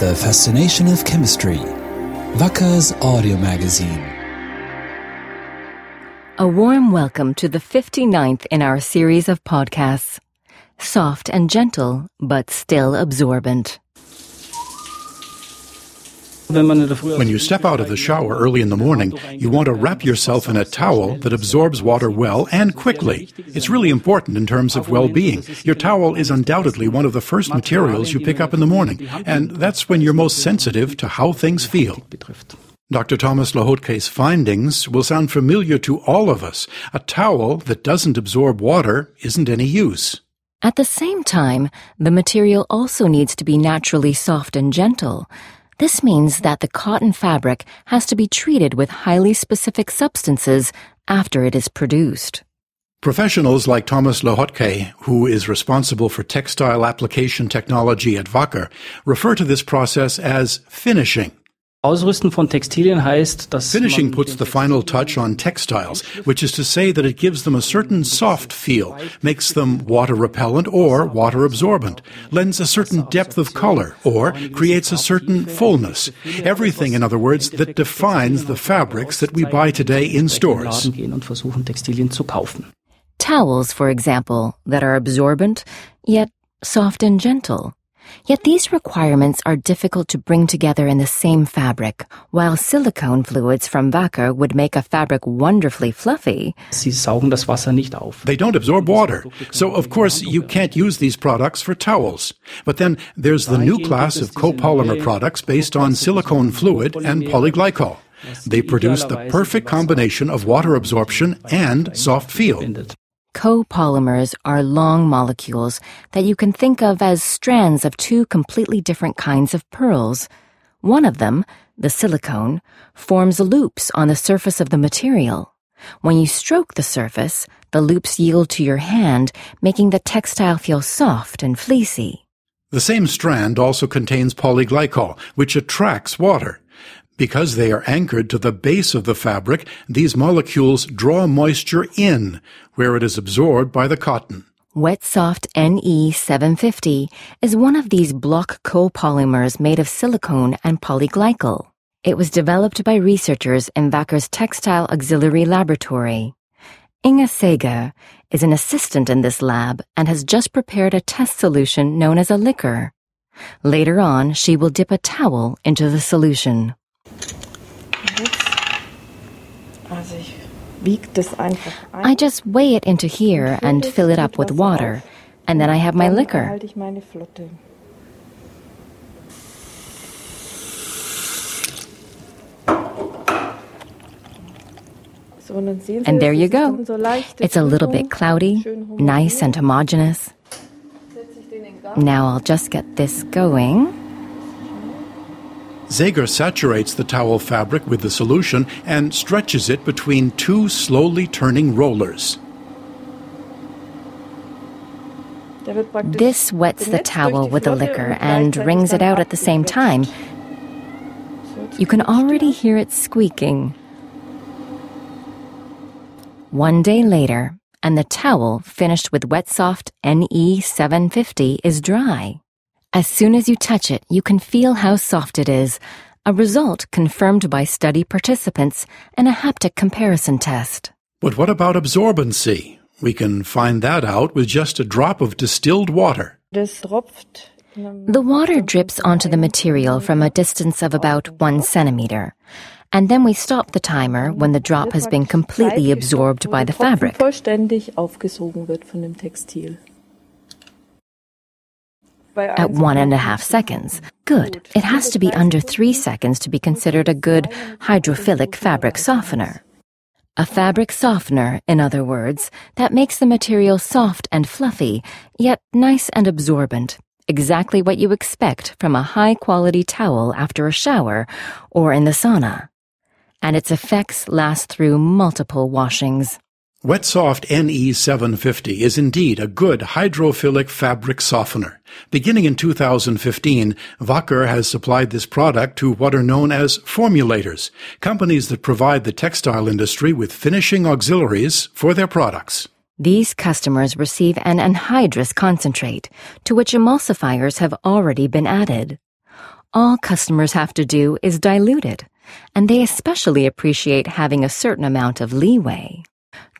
The Fascination of Chemistry. Wacker's audio magazine. A warm welcome to the 59th in our series of podcasts. Soft and gentle, but still absorbent. When you step out of the shower early in the morning, you want to wrap yourself in a towel that absorbs water well and quickly. It's really important in terms of well-being. Your towel is undoubtedly one of the first materials you pick up in the morning, and that's when you're most sensitive to how things feel. Dr. Thomas Lahotke's findings will sound familiar to all of us. A towel that doesn't absorb water isn't any use. At the same time, the material also needs to be naturally soft and gentle. This means that the cotton fabric has to be treated with highly specific substances after it is produced. Professionals like Thomas Lahotke, who is responsible for textile application technology at Wacker, refer to this process as finishing. Ausrüsten von Textilien heißt, dass Finishing puts the final touch on textiles, which is to say that it gives them a certain soft feel, makes them water repellent or water absorbent, lends a certain depth of color, or creates a certain fullness. Everything, in other words, that defines the fabrics that we buy today in stores. gehen und versuchen Textilien zu kaufen. Towels, for example, that are absorbent, yet soft and gentle. Yet these requirements are difficult to bring together in the same fabric, while silicone fluids from Wacker would make a fabric wonderfully fluffy. Sie saugen das Wasser nicht auf. They don't absorb water. So, of course, you can't use these products for towels. But then there's the new class of copolymer products based on silicone fluid and polyglycol. They produce the perfect combination of water absorption and soft feel. Copolymers are long molecules that you can think of as strands of two completely different kinds of pearls. One of them, the silicone, forms loops on the surface of the material. When you stroke the surface, the loops yield to your hand, making the textile feel soft and fleecy. The same strand also contains polyglycol, which attracts water. Because they are anchored to the base of the fabric, these molecules draw moisture in, where it is absorbed by the cotton. Wetsoft NE750 is one of these block copolymers made of silicone and polyglycol. It was developed by researchers in Wacker's Textile Auxiliary Laboratory. Inge Seger is an assistant in this lab and has just prepared a test solution known as a liquor. Later on, she will dip a towel into the solution. I just weigh it into here and fill it up with water, and then I have my liquor. halte ich meine Flotte. So, und dann sehen And there you go. dann So leichte It's a little bit cloudy, nice and homogeneous. Setze ich den in Gang. Now I'll just get this going. Zager saturates the towel fabric with the solution and stretches it between two slowly turning rollers. This wets the towel with the liquor and wrings it out at the same time. You can already hear it squeaking. One day later, and the towel, finished with Wetsoft NE750, is dry. As soon as you touch it, you can feel how soft it is, a result confirmed by study participants in a haptic comparison test. But what about absorbency? We can find that out with just a drop of distilled water. Das tropft in einem The water drips onto the material from a distance of about one centimeter, and then we stop the timer when the drop has been completely absorbed by the fabric. At one and a half seconds. Good. It has to be under three seconds to be considered a good hydrophilic fabric softener. A fabric softener, in other words, that makes the material soft and fluffy, yet nice and absorbent. Exactly what you expect from a high quality towel after a shower or in the sauna. And its effects last through multiple washings. Wetsoft NE750 is indeed a good hydrophilic fabric softener. Beginning in 2015, Wacker has supplied this product to what are known as formulators, companies that provide the textile industry with finishing auxiliaries for their products. These customers receive an anhydrous concentrate, to which emulsifiers have already been added. All customers have to do is dilute it, and they especially appreciate having a certain amount of leeway.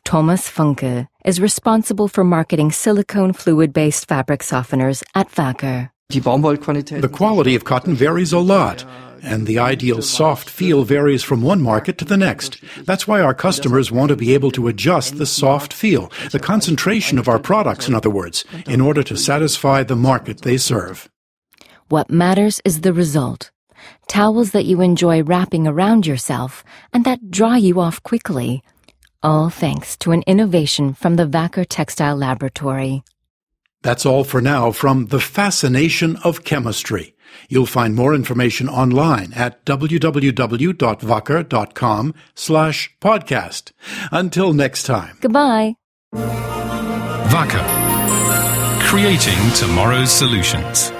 Thomas Funke is responsible for marketing silicone fluid-based fabric softeners at Wacker. The quality of cotton varies a lot, and the ideal soft feel varies from one market to the next. That's why our customers want to be able to adjust the soft feel, the concentration of our products, in other words, in order to satisfy the market they serve. What matters is the result. Towels that you enjoy wrapping around yourself and that dry you off quickly. All thanks to an innovation from the Wacker Textile Laboratory. That's all for now from The Fascination of Chemistry. You'll find more information online at www.wacker.com slash podcast. Until next time. Goodbye. Wacker. Creating tomorrow's solutions.